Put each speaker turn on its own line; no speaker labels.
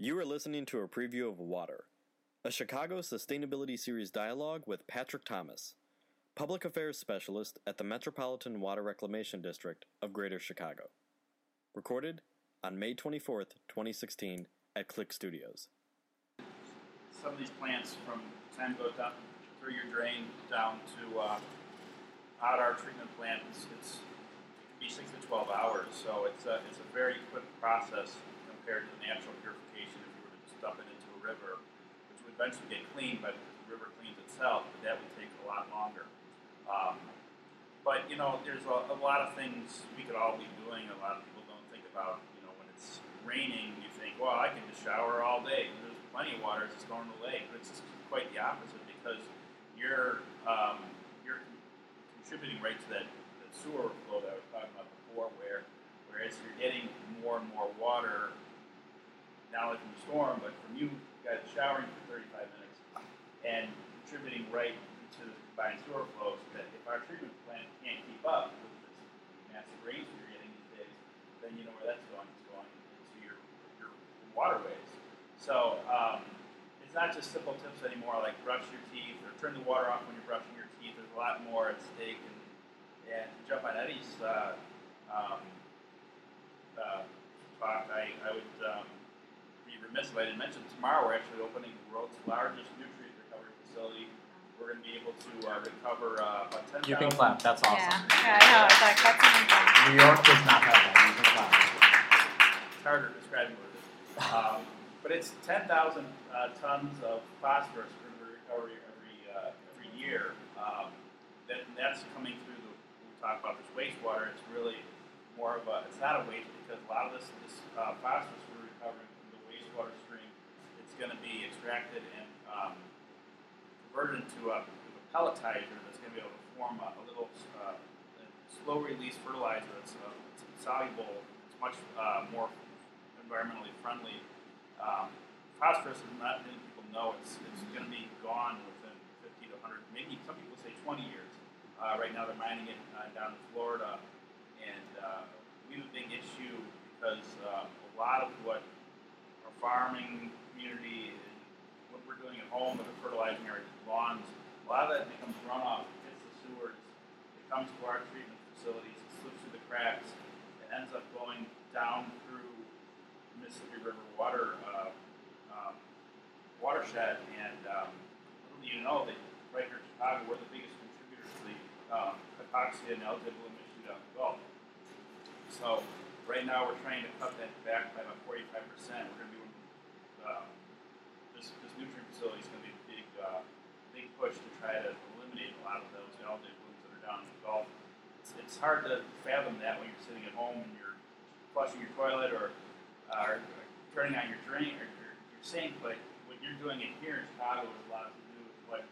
You are listening to a preview of Water, a Chicago Sustainability Series dialogue with Patrick Thomas, Public Affairs Specialist at the Metropolitan Water Reclamation District of Greater Chicago. Recorded on May 24th, 2016, at Clique Studios.
some of these plants from time go down through your drain down to uh, out our treatment plant. It's, it's it can be six to twelve hours, so it's a, it's a very quick process compared to the natural purification. If you were to just dump it into a river, which would eventually get cleaned, but the river cleans itself, but that would take a lot longer. Um, but you know, there's a, a lot of things we could all be doing. A lot of people don't think about. You know, when it's raining, you think, well, I can just shower all day. There's plenty of water just going to the lake, but it's just quite the opposite because you're um, you're contributing right to that, that sewer flow that I was talking about before, where whereas you're getting more and more water only from the storm, but from you guys showering for 35 minutes and contributing right to the combined sewer flows. That if our treatment plant can't keep up with this massive rains you're getting these days, then you know where that's going. It's going into your your waterways. So um, it's not just simple tips anymore, like brush your teeth or turn the water off when you're brushing your teeth. There's a lot more at stake. And, and to jump on Eddie's uh, um, uh, talk, I, I would be remiss if I didn't mention tomorrow we're actually opening the world's largest nutrient recovery facility. We're going to be able to uh, recover uh, about 10,000.
You can clap. That's awesome.
Yeah, yeah, I know. It's like that's amazing.
New York does not have that. You can clap.
It's harder describing what it is. Um, but it's 10,000 uh, tons of phosphorus for the recovery every uh, every year. Um, that, that's coming through the. We talk about this wastewater. It's really more of a. It's not a waste because a lot of this this uh, phosphorus we're recovering from the wastewater stream. It's going to be extracted and um, converted into a, a pelletizer that's going to be able to form a, a little uh, slow release fertilizer that's uh, soluble. It's much uh, more environmentally friendly. Um, phosphorus not many people know it's it's going to be gone within 50 to 100, maybe some people say 20 years. Uh, right now they're mining it uh, down in Florida, and uh, we have a big issue because uh, a lot of what farming community and what we're doing at home with the fertilizing our lawns, a lot of that becomes runoff, it hits the sewers, it comes to our treatment facilities, it slips through the cracks, it ends up going down through Mississippi River water uh, um, watershed, and um, little do you know that right here in Chicago, we're the biggest contributors to the um, hypoxia and eligible emission down the Gulf. So right now, we're trying to cut that back by about 45 percent. We're going to be um, this this nutrient facility is going to be a big uh, big push to try to eliminate a lot of those algae blooms that are down in the Gulf. It's, it's hard to fathom that when you're sitting at home and you're flushing your toilet or uh, turning on your drain or your, your sink, but what you're doing it here in Chicago has a lot to do with what,